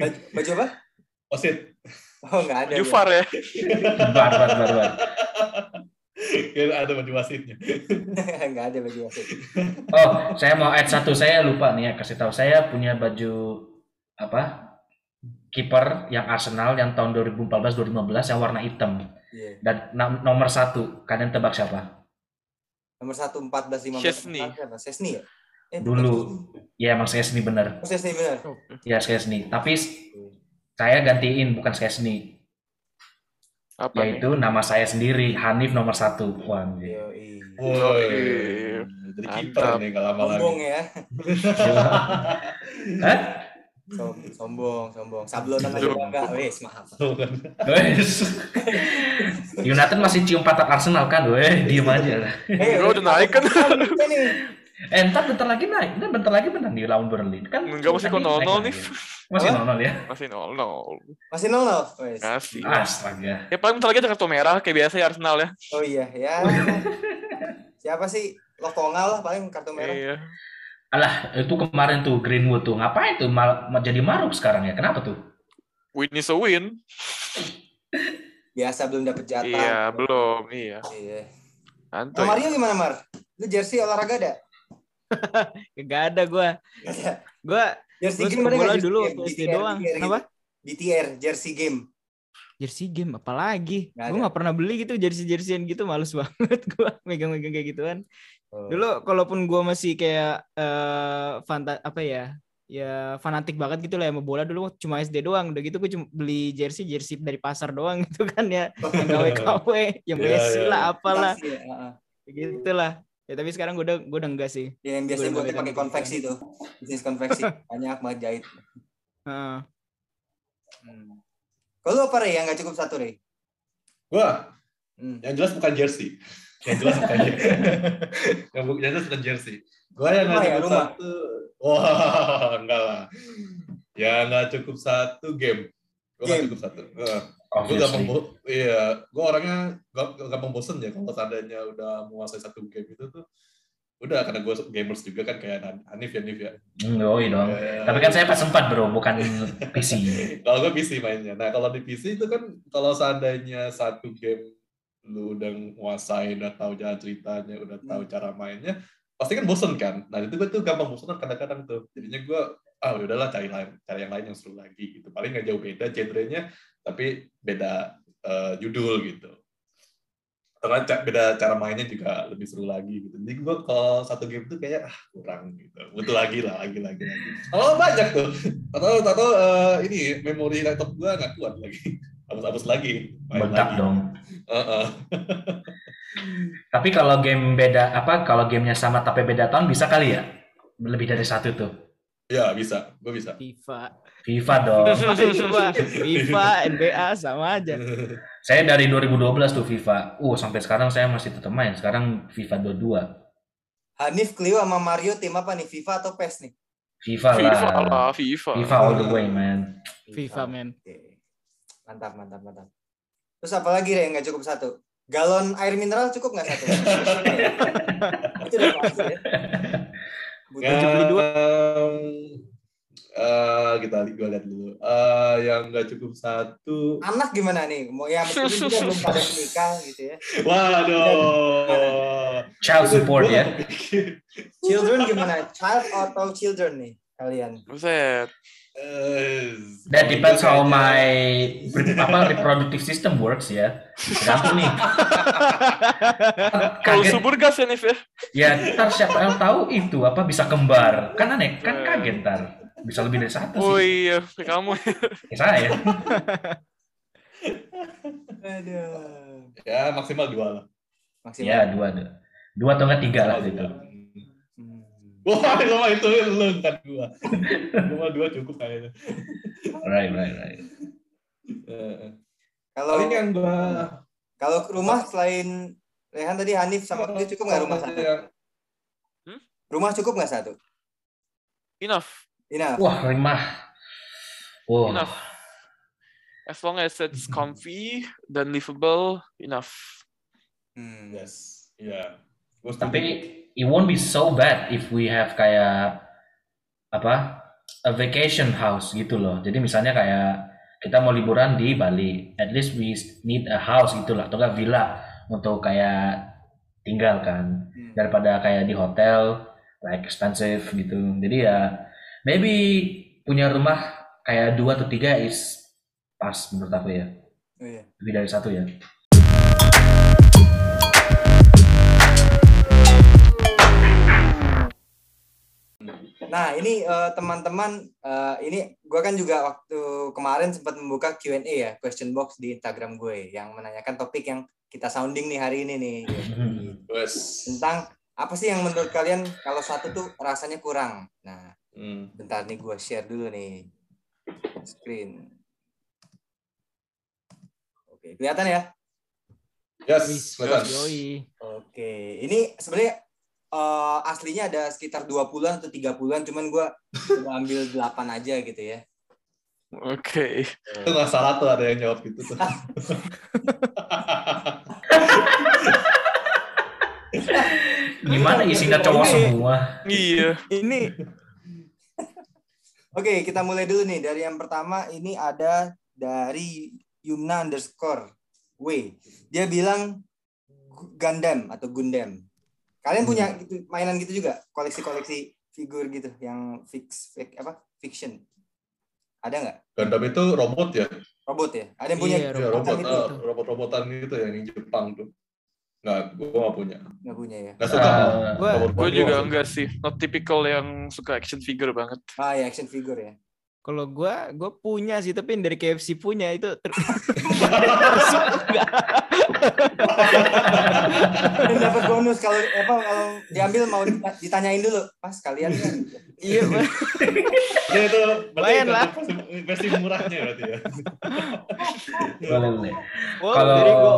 baju, baju apa? Wasit. Oh nggak ada. Baju ya. VAR ya. Bar, bar, bar, bar. Kira ada baju wasitnya. nggak ada baju wasit. Oh, saya mau add satu. Saya lupa nih ya kasih tahu. Saya punya baju apa? Kiper yang Arsenal yang tahun 2014-2015 yang warna hitam Iya. dan nomor satu. Kalian tebak siapa? Nomor satu empat belas lima belas. Chesney. Chesney ya? Eh, Dulu. Ya emang Skesni bener. Proses nih benar. Ya Skesni. Tapi saya gantiin bukan Skesni. Apa nih? Yaitu nama saya sendiri, Hanif nomor satu. Yoi. Woi, Iya. jadi kiper nih gak lama lagi. Sombong ya. Hah? Som- sombong, sombong. Sablonan aja enggak, wes maaf. Wes. United masih cium patak Arsenal kan, weh, diem aja. Eh, Gua udah naik kan. Nih. Eh, ntar bentar lagi naik, ntar bentar lagi menang di lawan Burnley. Kan Enggak, masih kok naik 0-0 nih. lagi. Masih Apa? 0-0 ya? Masih 0-0. Masih nol nol. Wes. Kasih. Astaga. Ya paling bentar lagi ada kartu merah kayak biasa ya Arsenal ya. Oh iya, ya. Siapa sih? Lokongal lah paling kartu merah. Iya. Alah, itu kemarin tuh Greenwood tuh. Ngapain tuh mal, jadi maruk sekarang ya? Kenapa tuh? Win is a win. Biasa belum dapet jatah. Iya, belum. Iya. Iya. Santuy. Mario gimana, Mar? Lu jersey olahraga ada? Gak ada gue. Gak. Gue Jersey Gua game bola Jersey dulu SD BTR, doang. BTR gitu. Kenapa? BTR, jersey game. jersey game apalagi? Nggak Gue nggak pernah beli gitu jersey jerseyan gitu, males banget gue megang-megang kayak gituan. Oh. Dulu kalaupun gue masih kayak eh fanta apa ya? Ya fanatik banget gitu lah sama bola dulu cuma SD doang. Udah gitu gue cuma beli jersey jersey dari pasar doang gitu kan ya. Yang KW-KW, yang Iya, Messi iya. lah apalah. Taksi ya. Gitu lah. Ya tapi sekarang gue udah gue udah enggak sih. Ya, yang biasanya udah pakai konveksi tuh. Bisnis konveksi. Banyak banget jahit. Heeh. Hmm. Kalau lu apa, Rey? Yang nggak cukup satu, Rey? Gua, Hmm. yang jelas bukan jersey. Yang jelas bukan jersey. yang, yang jelas bukan jersey. Gua yang Rumah nggak ya, cukup rumah? satu. Wah, enggak lah. Ya nggak cukup satu game. Gua nggak Game. cukup satu. Heeh. Gue gampang Obviously. bo- iya gue orangnya gak gampang bosen ya kalau seandainya udah menguasai satu game itu tuh. Udah karena gue gamers juga kan kayak Han- Hanif ya Hanif ya? Hmm, yoi dong. Eh, Tapi kan saya pas sempat bro, bukan PC. kalau gue PC mainnya. Nah kalau di PC itu kan kalau seandainya satu game lu udah menguasai udah tahu jalan ceritanya udah tahu cara mainnya pasti kan bosen kan? Nah itu gue tuh gampang bosen kadang-kadang tuh. Jadinya gue ah udah udahlah cari lain cari yang lain yang seru lagi gitu paling nggak jauh beda genrenya tapi beda eh, judul gitu ca- beda cara mainnya juga lebih seru lagi gitu jadi gue kalau satu game tuh kayak ah kurang gitu butuh lagi lah lagi lagi lagi oh banyak tuh atau atau eh, ini memori laptop gue nggak kuat lagi hapus-hapus lagi main lagi. dong. Heeh. Tapi kalau game beda apa? Kalau gamenya sama tapi beda tahun bisa kali ya? Lebih dari satu tuh. Ya bisa gue bisa FIFA. FIFA dong. FIFA, FIFA, NBA sama aja. saya dari 2012 tuh FIFA. Uh, sampai sekarang saya masih tetap main. Sekarang FIFA 22. Hanif, Clio, sama Mario tim apa nih? FIFA atau PES nih? FIFA, FIFA lah. lah, FIFA. FIFA all the way, man. FIFA, men. Oke. Mantap, mantap, mantap. Terus apa lagi yang nggak cukup satu? Galon air mineral cukup nggak satu? Itu udah pasti ya. Butuh Ya, beli dua. eh, kita gua lihat dulu. Eh, yang nggak cukup satu. anak gimana nih? Mau ya meskipun belum pada menikah gitu ya. Waduh. Child support ya. Children gimana? Child atau children nih kalian? Buset. Eh, That depends how my apa reproductive system works ya. Tergantung nih. Kalau Kaget. subur gas ya, Nif ya? Ya, ntar siapa yang tahu itu apa bisa kembar. Kan aneh, kan kaget ntar. Bisa lebih dari satu Oh sih. iya, kayak kamu. Ya, saya. Aduh. Ya maksimal dua lah. Maksimal. Ya, dua. Dua, dua atau enggak tiga lah gitu. Hmm. Wah, sama itu lu kan dua. Cuma dua cukup kayaknya. Right, right, right. Eh, Kalau Paling yang gua kalau ke rumah selain Rehan tadi Hanif sama Clio cukup nggak rumah satu? Yang- Rumah cukup nggak satu? Enough. Enough. Wah, rimah. Wah, Enough. As long as it's comfy dan livable, enough. Hmm. Yes. Iya. Setuju. tapi it won't be so bad if we have kayak apa a vacation house gitu loh. Jadi misalnya kayak kita mau liburan di Bali, at least we need a house gitu lah, atau enggak villa untuk kayak tinggal kan, Hmm. daripada kayak di hotel like expensive gitu. Jadi ya maybe punya rumah kayak dua atau tiga is pas menurut aku ya, Oh, iya. lebih dari satu ya. Nah, ini eh, teman-teman, eh, ini gue kan juga waktu kemarin sempat membuka Q&A ya, question box di Instagram gue yang menanyakan topik yang kita sounding nih hari ini nih Wes. tentang apa sih yang menurut kalian kalau satu tuh rasanya kurang. Nah, Hmm. bentar nih gue share dulu nih screen. Oke, kelihatan ya? Yes, kelihatan. Yoi. Oke, ini sebenarnya eh, aslinya ada sekitar 20-an atau 30-an, cuman gue ambil 8 aja gitu ya. Oke. Itu nggak salah tuh ada yang jawab gitu tuh. Gimana isinya cowok Ini- semua? Iya. Ini Oke, kita mulai dulu nih. Dari yang pertama, ini ada dari Yumna underscore W. Dia bilang Gu- Gundam atau Gundam. Kalian punya gitu, mainan gitu juga? Koleksi-koleksi figur gitu, yang fix, fake, apa? Fiction. Ada nggak? Gundam itu robot ya? Robot ya? Ada yang punya? Iya, Iya, Robot robot, itu. ah, robot-robotan gitu ya, yang Jepang tuh. Nggak, gue nggak punya. Nggak punya ya? Nggak suka. Gua Robot Gue juga nggak enggak sih. Not typical yang suka action figure banget. Ah ya, action figure ya. kalau gua gua punya sih tapi yang dari KFC punya itu ter... Dan dapat bonus kalau apa kalau diambil mau dita- ditanyain dulu, pas kalian kan. Iya. Ya itu berarti Lumayan lah. versi, murahnya berarti ya. boleh boleh. Kalau dari gua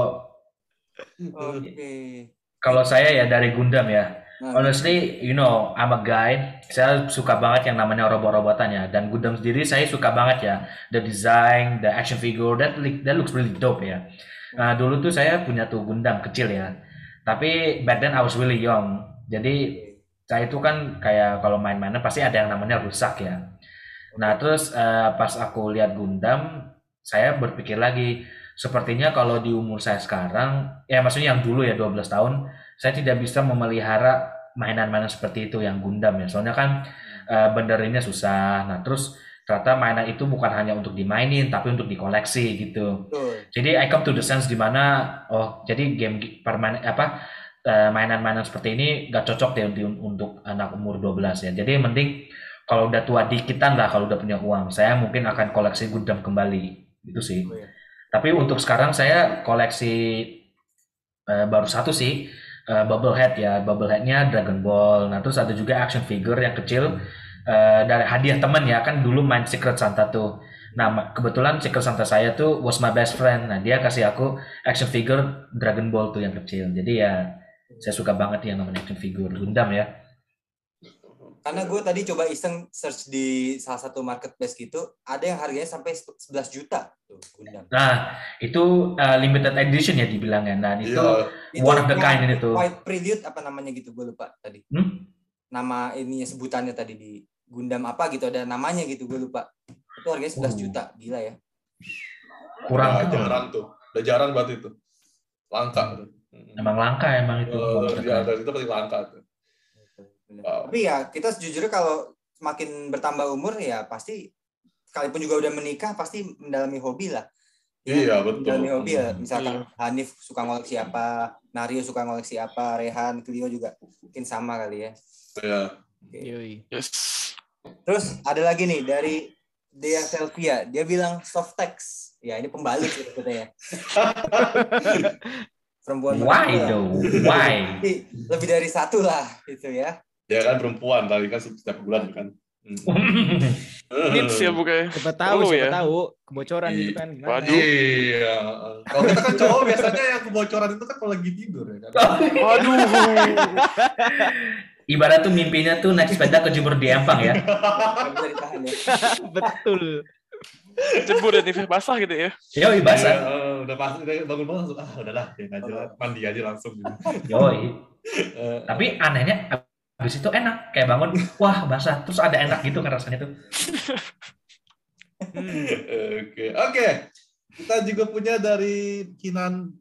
Oke. kalau saya ya dari Gundam ya. Nah, Honestly, you know, I'm a guy. Saya suka banget yang namanya robot-robotannya dan Gundam sendiri saya suka banget ya. The design, the action figure, that that looks really dope ya. Nah, dulu tuh saya punya tuh Gundam kecil ya. Tapi back then I was really young. Jadi saya itu kan kayak kalau main-mainan pasti ada yang namanya rusak ya. Nah, terus eh, pas aku lihat Gundam, saya berpikir lagi, sepertinya kalau di umur saya sekarang, ya maksudnya yang dulu ya 12 tahun, saya tidak bisa memelihara mainan-mainan seperti itu yang Gundam ya. Soalnya kan eh, benerinnya susah. Nah, terus ternyata mainan itu bukan hanya untuk dimainin, tapi untuk dikoleksi gitu. betul. Jadi I come to the sense di mana oh jadi game permanen apa eh, mainan-mainan seperti ini gak cocok deh untuk anak umur 12 ya. Jadi penting kalau udah tua dikitan lah kalau udah punya uang, saya mungkin akan koleksi Gundam kembali. Itu sih. Oh, iya. Tapi untuk sekarang saya koleksi eh, baru satu sih eh, Bubblehead ya. Bubbleheadnya Dragon Ball. Nah terus ada juga action figure yang kecil eh, dari hadiah teman ya kan dulu main Secret Santa tuh. Nah ma- kebetulan Secret Santa saya tuh was my best friend. Nah dia kasih aku action figure Dragon Ball tuh yang kecil. Jadi ya saya suka banget yang namanya action figure Gundam ya. Karena gue tadi coba iseng search di salah satu marketplace gitu, ada yang harganya sampai 11 juta tuh Gundam. Nah itu eh, limited edition ya dibilangnya. Nah itu Iya, one of the kind ini tuh. White Prelude apa namanya gitu, gue lupa tadi. Hmm? Nama ininya sebutannya tadi di Gundam apa gitu, ada namanya gitu, gue lupa. Itu harganya 11 Oh. juta, gila ya. kurang tuh. jarang tuh. Udah jarang banget itu. Langka. tuh. Emang langka emang itu. Ya, dari itu pasti langka tuh. Wow. Tapi ya kita sejujurnya kalau semakin bertambah umur ya pasti sekalipun juga udah menikah pasti mendalami hobi lah. Iya, betul. Mendalami hobi ya. Hmm. Misalkan Hanif suka ngoleksi apa, Nario suka ngoleksi apa, Rehan, Clio juga mungkin sama kali ya. Iya. Yoi. Yes. Terus ada lagi nih dari Dea Selvia, dia bilang soft text. Ya ini pembalut gitu katanya. Perempuan Why though? Why? Tapi Lebih dari satu lah gitu ya. Ya kan perempuan tadi kan setiap bulan kan. Hmm. Hits ya bukannya. Siapa tahu, Perlu siapa ya? tahu kebocoran gitu kan. Gimana? Waduh. Iya. Kalau kita kan cowok biasanya yang kebocoran itu kan kalau lagi tidur ya kan. Waduh. Ibarat tuh mimpinya tuh naik sepeda ke Jember di Empang ya. Nggak bisa ditahan ya. Betul. Cebur dan TV basah gitu ya. Iya, basah. eh, udah pas udah bangun bangun langsung ah udahlah ya aja mandi aja langsung gitu. Yoi. Eh, Tapi anehnya habis itu enak kayak bangun wah basah terus ada enak gitu kan rasanya tuh. Hmm. Oke, oke. Kita juga punya dari Kinan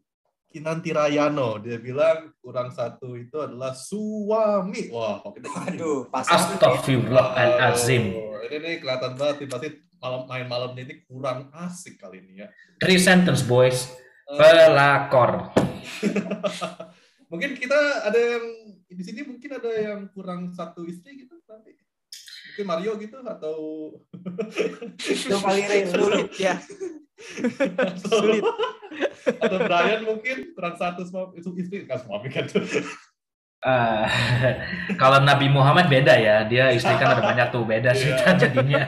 Kinan Tirayano. Dia bilang kurang satu itu adalah suami. Wah, kok kita Aduh, pasang Astagfirullahalazim. Oh, ini nih kelihatan banget nih pasti malam main malam ini kurang asik kali ini ya. Three sentence boys. Eh, Pelakor. mungkin kita ada yang di sini mungkin ada yang kurang satu istri gitu nanti. Mungkin Mario gitu atau Itu paling real dulu. Sulit ya. atau, Sulit. atau Brian mungkin kurang satu semua itu istri kan suami kan Eh, kalau Nabi Muhammad beda ya, dia istri kan ada banyak tuh beda sih Iya. jadinya.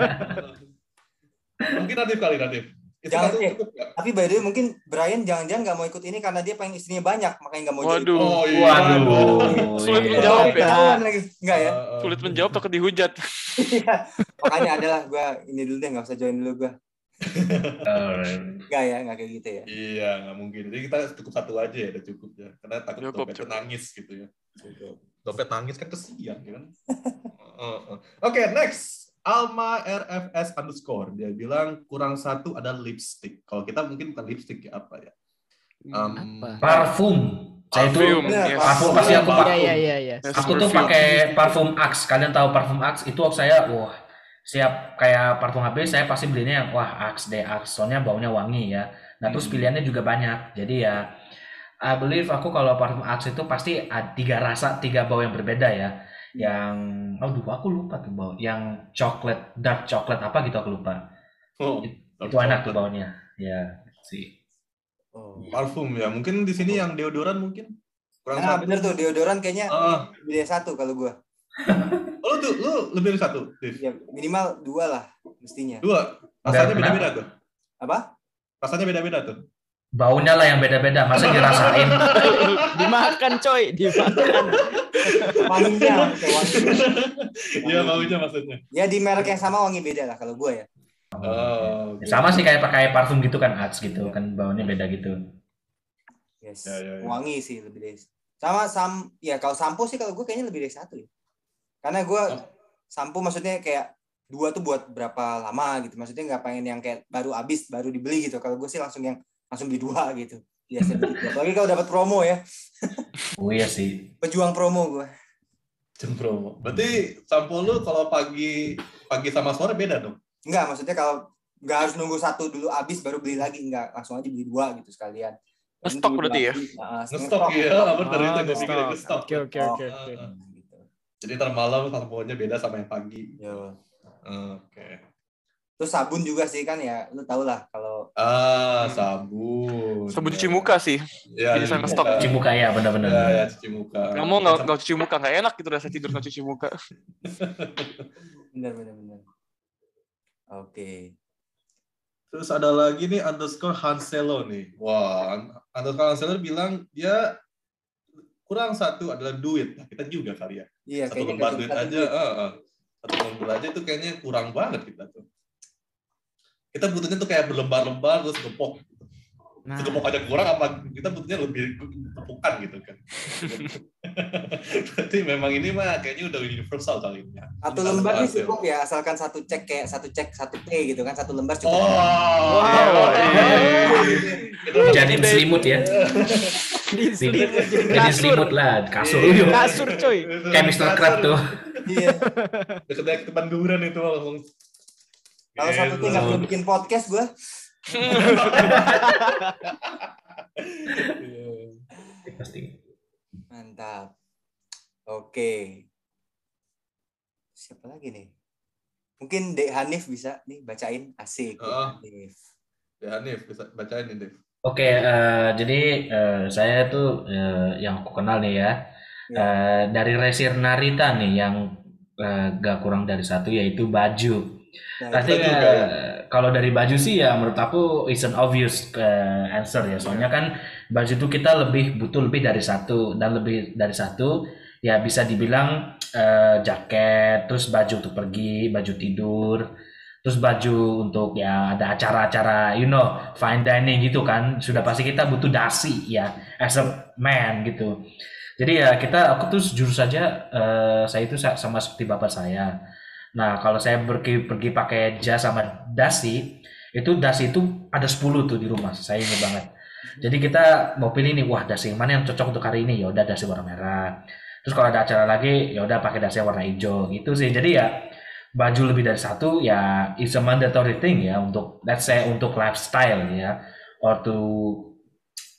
mungkin Nadif kali Nadif itu Jangan, eh. cukup nggak? Tapi by the way mungkin Brian jangan-jangan nggak mau ikut ini karena dia pengen istrinya banyak makanya nggak mau jadi. Waduh. oh iya Waduh, Sulit iya. menjawab ya. Enggak ya? Eh, eh. Sulit menjawab takut dihujat. Iya. makanya adalah gua ini dulu deh nggak usah join dulu gua. Alright. Enggak ya, enggak kayak gitu ya. Iya, nggak mungkin. Jadi kita cukup satu aja ya, udah cukup ya. Karena takut Cukup, cukup. nangis gitu ya. Dompet nangis kan kesian, ya kan? Uh, uh. Oke, next. Alma RFS underscore. Dia bilang kurang satu ada lipstick. Kalau kita mungkin bukan lipstick ya, apa ya? Um, Apa? Parfum. Saya itu Parfum, Bener, yes. parfum pasti aku parfum. iya iya iya. Yes, Aku tuh pakai parfum Axe. Kalian tahu parfum Axe? Itu saya wah siap kayak parfum habis saya pasti belinya yang wah Axe deh Axe. Soalnya baunya wangi ya. Nah terus Hmm. pilihannya juga banyak. Jadi ya I believe aku kalau parfum Axe itu pasti ada tiga rasa, tiga bau yang berbeda ya. Yang aduh aku lupa tuh bau. Yang coklat, dark coklat apa gitu aku lupa. oh, Itu enak tuh baunya. Ya sih. Oh. Parfum ya. Mungkin di sini yang deodoran mungkin kurang Nah, satu. bener tuh deodoran kayaknya Ah, lebih dari satu kalau gua. oh, lu tuh lu lebih dari satu. Ya, minimal dua lah mestinya. Dua. Rasanya Kenapa? beda-beda tuh. Apa? Rasanya beda-beda tuh. Baunya lah yang beda-beda. Masa dirasain? Dimakan coy, dimakan. Wanginya. Iya, baunya maksudnya. Ya di merek yang sama wangi beda lah kalau gua ya. Oh, Ya, sama sih kayak pakai parfum gitu kan Axe gitu kan baunya beda gitu. Yes. Ya, ya, ya. Wangi sih lebih dari sama sam ya kalau sampo sih kalau gue kayaknya lebih dari satu ya. Karena gue Oh. sampo maksudnya kayak dua tuh buat berapa lama gitu. Maksudnya nggak pengen yang kayak baru habis baru dibeli gitu. Kalau gue sih langsung yang langsung beli dua gitu. Biasanya begitu. Apalagi kalau dapat promo ya. Oh iya sih. Pejuang promo gue. Promo. Berarti sampo lu kalau pagi pagi sama sore beda dong. Enggak, maksudnya kalau nggak harus nunggu satu dulu habis baru beli lagi enggak langsung aja beli dua gitu sekalian. Ngestok berarti ya? Nah, Ngestok ya, bener itu gue pikir ngestok. Oke oke oke oke. Ah, ah. Gitu. Jadi ntar malam beda sama yang pagi. Oke. Terus sabun juga sih kan ya, lu tau lah kalau Ah, sabun. Sabun Ya. cuci muka sih. Ya, Jadi sama stok. Cuci muka ya bener-bener. Ya, ya, cuci muka. Kamu nggak nggak cuci muka nggak enak gitu rasa tidur nggak cuci muka. benar benar benar. Oke. Terus ada lagi nih underscore Hanselo nih. Wah, un- underscore Hanselo bilang dia kurang satu adalah duit. Nah, kita juga kali ya. Iya, Satu lembar duit aja. ah, ah. Satu lembar aja itu kayaknya kurang banget kita tuh. Kita butuhnya tuh kayak berlembar-lembar terus gepok. Nah, Gepok aja kurang apa kita butuhnya lebih gepukan gitu kan. Berarti memang ini mah kayaknya udah universal kali ini. ya. Satu Ini lembar nih Hansel. cukup ya, asalkan satu cek kayak satu cek satu P gitu kan, satu lembar cukup. Oh, Wow, iya. Itu Jadi selimut ya. di selimut jadi selimut lah, kasur. Iya. Kasur coy. Kayak Mr. Crab tuh. Iya. Deket-deket depan kuburan itu langsung. Kalau satu Gitu. T nggak perlu bikin podcast gue. Pasti. Mantap. Oke. Siapa lagi nih? Mungkin Dek Hanif bisa nih bacain asik. Dek Heeh. Hanif. Ya Hanif, bisa bacain nih. Oke, eh, jadi eh, saya tuh eh, yang aku kenal nih ya, Ya. eh, dari Resir Narita nih yang eh, gak kurang dari satu yaitu baju. Nah, Pasti juga. kalau dari baju sih ya menurut aku is an obvious eh, answer ya. Soalnya kan baju itu kita lebih butuh lebih dari satu dan lebih dari satu ya bisa dibilang eh, jaket, terus baju untuk pergi, baju tidur, terus baju untuk ya ada acara-acara you know fine dining gitu kan. Sudah pasti kita butuh dasi ya as a man gitu. Jadi ya kita aku tuh jujur saja eh, saya itu sa- sama seperti bapak saya. Nah, kalau saya pergi pergi pakai jas sama dasi, itu dasi itu ada 10 tuh di rumah. Saya ingat banget. Jadi kita mau pilih nih, wah dasi yang mana yang cocok untuk hari ini? Ya udah dasi warna merah. Terus kalau ada acara lagi, ya udah pakai dasi warna hijau gitu sih. Jadi ya baju lebih dari satu ya is a mandatory thing ya untuk let's say untuk lifestyle ya or to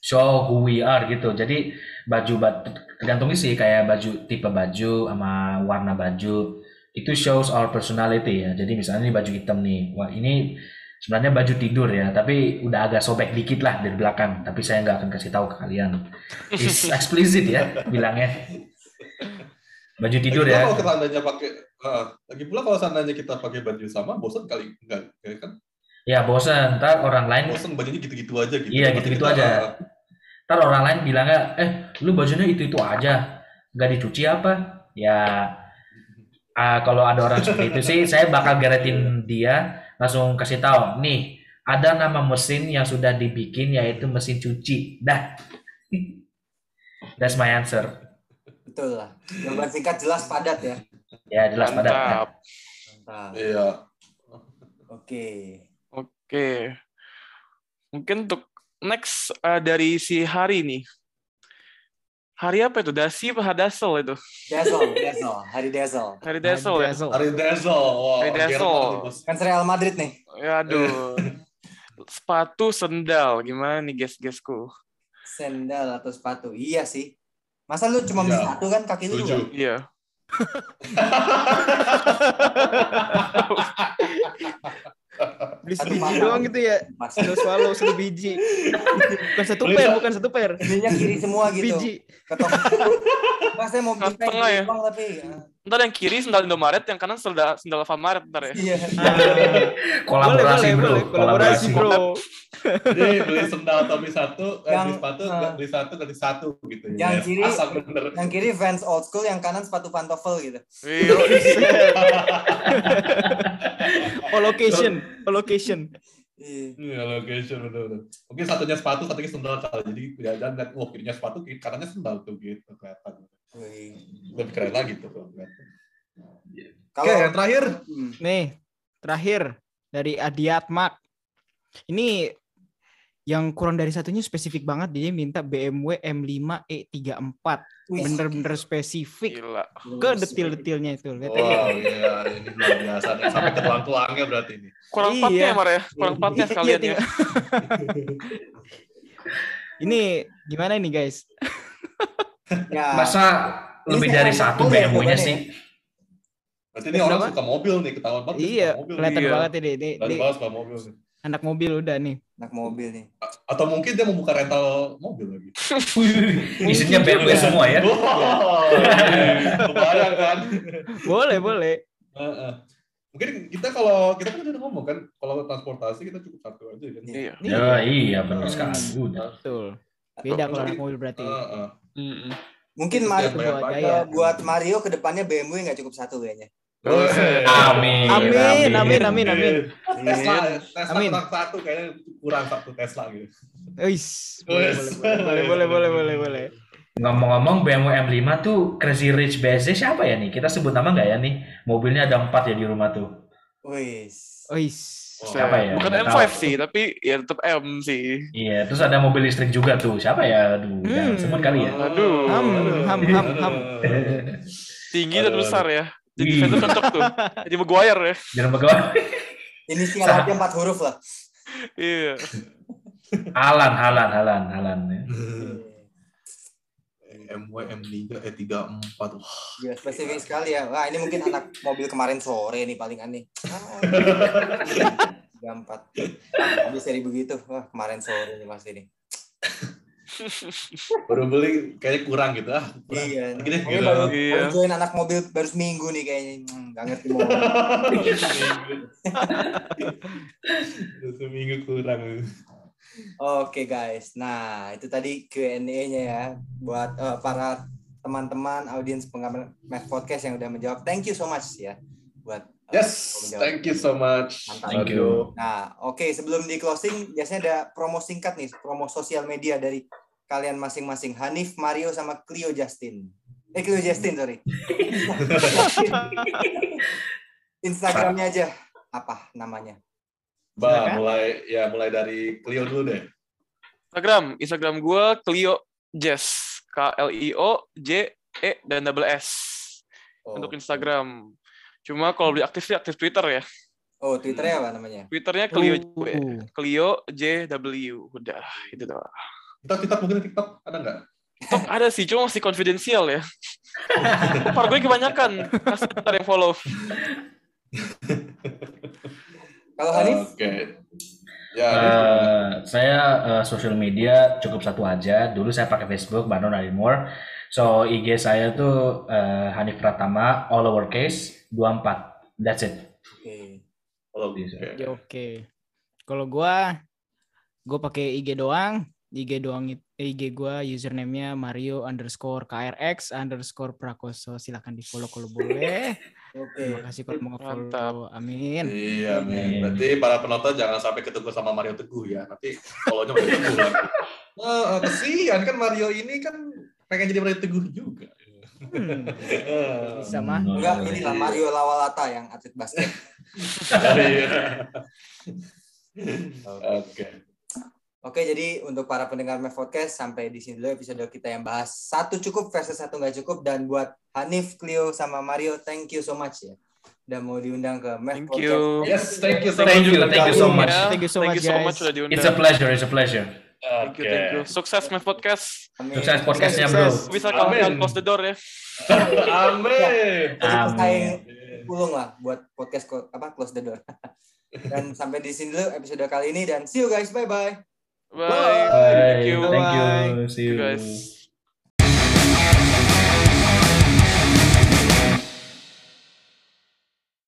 show who we are gitu. Jadi baju ba- tergantung sih kayak baju tipe baju sama warna baju itu shows our personality ya. Jadi misalnya ini baju hitam nih, wah ini sebenarnya baju tidur ya, tapi udah agak sobek dikit lah dari belakang. Tapi saya nggak akan kasih tahu ke kalian. Is explicit ya bilangnya. Baju tidur lagi ya. Kalau seandainya pakai, ah, lagi pula kalau seandainya kita pakai baju sama, bosan kali enggak, ya kan? Ya bosan, ntar orang lain Bosan bajunya gitu-gitu aja gitu. Iya, gitu-gitu aja. ah, ntar orang lain bilangnya, eh lu bajunya itu itu aja, nggak dicuci apa? Ya ah, kalau ada orang seperti itu sih, saya bakal geretin dia, langsung kasih tahu, nih ada nama mesin yang sudah dibikin yaitu mesin cuci. Dah, that's my answer. Betul lah. Jawaban singkat jelas padat ya. Ya jelas. Mantap. Mantap. Iya. Oke. Oke. Mungkin untuk next eh, dari si Hari nih. Hari apa itu? Dasi apa Hadasel itu? Dazzle, Dazzle, hari Dazzle. Hari Dasel ya? Dazzle. Hari Dazzle. Wah, Hari Dazzle. Kan Real Madrid nih. Ya aduh. Sepatu sendal gimana nih guys-guysku? Sendal atau sepatu. Iya sih. Masa lu cuma beli Iya. satu kan kaki lu juga? Iya. Beli Satu sebiji doang gitu ya. Satu swallow, satu biji. bukan satu Beli per, bukan satu per. Belinya kiri semua gitu. Biji. Mas saya mau beli Setengah peng ya? doang tapi. ya. Ntar yang kiri sendal Indomaret, yang kanan sendal sendal Alfamaret ntar ya. Iya. Kolaborasi boleh, bro. Kolaborasi bro. Jadi beli sendal atau beli satu, eh, Yang, beli sepatu, nggak beli satu, ganti satu gitu. Yang ya. kiri- Asal bener. Yang kiri Vans old school, yang kanan sepatu pantofel gitu. Iya. Oh location, location. Iya. Iya, location betul-betul. Mungkin satunya sepatu, satunya sendal kali. Jadi ya dan wah kirinya sepatu, kiri kanannya sendal tuh gitu kelihatan. Wih. Lebih keren lagi tuh kalau kelihatan. Oke, Kalau yang terakhir. Hmm. Nih, terakhir dari Adiatmak. Ini yang kurang dari satunya spesifik banget dia minta BMW M5 E34. Wih. Bener-bener spesifik Gila. ke detil-detilnya itu. Lihat. Wow, iya, ini luar biasa. nih. Sampai ke tulang-tulangnya berarti ini. Kurang Iya. empatnya ya, Mar ya? Kurang empatnya Iya, sekalian ya. tinggal- Ini gimana nih guys? Ya. Masa lebih dari satu BMW-nya boleh. sih? Berarti ini orang suka mobil nih, ketahuan banget. Iya, suka mobil. kelihatan Iya. banget ini. Ini, ini banget suka mobil nih. Anak mobil udah nih. Anak mobil nih. Atau mungkin dia mau buka rental mobil lagi. Isinya BMW semua ya. Wow, iya. kebayang kan? Boleh, boleh. Heeh. Mungkin kita kalau kita kan udah ngomong kan, kalau transportasi kita cukup satu aja kan. Iya. Ya iya benar sekali. Udah. betul. Beda kalau anak mobil berarti. Heeh. Mm-mm. Mungkin Itu Mario, yang banyak buat Mario ke depannya BMW nggak cukup satu kayaknya. Weh. Amin. Amin, amin, amin, amin. Tesla, Tesla Amin. satu kayaknya kurang satu Tesla gitu. Wis, boleh, boleh, boleh, boleh, boleh, boleh. Ngomong-ngomong BMW M5 tuh Crazy Rich BSD siapa ya nih? Kita sebut nama nggak ya nih? Mobilnya ada empat ya di rumah tuh. Wis. Wis. Siapa ya? Bukan Nggak M5 tahu. sih, tapi ya tetap M sih. Iya, terus ada mobil listrik juga tuh. Siapa ya? Aduh, jangan Hmm. sebut kali ya. Aduh. Ham, ham, ham, ham. Tinggi dan besar ya. Jadi Ih. defender cocok tuh. Jadi Maguire ya. Jangan pegawai. Inisial Sa- aja empat huruf lah. Iya. Halan, Halan, Halan, Halan. ya. MW M3 E 34 wah Ya, spesifik sekali ya. Wah, ini mungkin anak mobil kemarin sore nih paling aneh. Tiga empat. Habis seri begitu. Wah, kemarin sore nih pasti nih. Baru beli kayaknya kurang gitu ah kurang. Iya. Gitu. baru, Iya. baru join anak mobil baru seminggu nih kayaknya. Hmm, Nggak ngerti mau. Seminggu kurang Oke guys. Nah, itu tadi Q&A-nya ya buat eh, para teman-teman audiens penggemar Math Podcast yang udah menjawab. Thank you so much ya buat yes thank you so much Mantap. Thank you. Nah, oke sebelum di closing biasanya ada promo singkat nih, promo sosial media dari kalian masing-masing. Hanif, Mario sama Clio Justin. Eh Clio Justin, sorry. Instagramnya aja apa namanya? Bah, Silakan. mulai ya mulai dari Clio dulu deh Instagram, Instagram gue Clio Jess. K L I O J E dan double S Oh, untuk Instagram. Cuma kalau beli aktif sih aktif Twitter ya. Oh, Twitternya apa namanya? Twitternya Clio Uh. Clio JW. Udah, itu doang. TikTok TikTok mungkin TikTok ada nggak TikTok ada sih, cuma masih konfidensial ya. Par gue kebanyakan. Kasih ntar yang follow. Kalau Hanif, Oke. Ya, ini Eh, saya eh, social media cukup satu aja. Dulu saya pakai Facebook, Bandung Narimur. So IG saya tuh eh, Hanif Pratama, all lowercase, 24. That's it. oke. kalau Bisa. oke. Ya, oke. Kalau gua gua pakai IG doang. IG doang IG gua username-nya Mario underscore KRX underscore Prakoso. Silakan di follow kalau boleh. Oke. Terima kasih kalau mau Mantap. follow. Amin. Iya, Amin. Berarti para penonton jangan sampai ketemu sama Mario Teguh ya. Nanti follow-nya Mario Teguh lagi. Nah, kesian kan Mario ini kan pengen jadi Mario Teguh juga. Hmm, bisa mah. Enggak, inilah Mario Lawalata yang atlet basket. Iya. Oke. Oke, jadi untuk para pendengar Mev Podcast, sampai di sini dulu episode kita yang bahas satu cukup versus satu nggak cukup. Dan buat Hanif, Clio, sama Mario, thank you so much ya. Udah mau diundang ke Mev Thank Podcast. you. Yes, thank you so Thank much. you, thank you so much. Thank you so Thank much, you so guys. much udah diundang. It's a pleasure, it's a pleasure. Thank you, Oke. thank you. Sukses Mev Podcast. Amin. Sukses podcastnya bro. Sukses. Bisa kawan-kawan close the door ya. Amin. Amin. pulung lah buat podcast ko- apa close the door. dan sampai di sini dulu episode kali ini dan see you guys bye bye. Bye. Bye. Thank you. Thank Bye. you. See you. guys.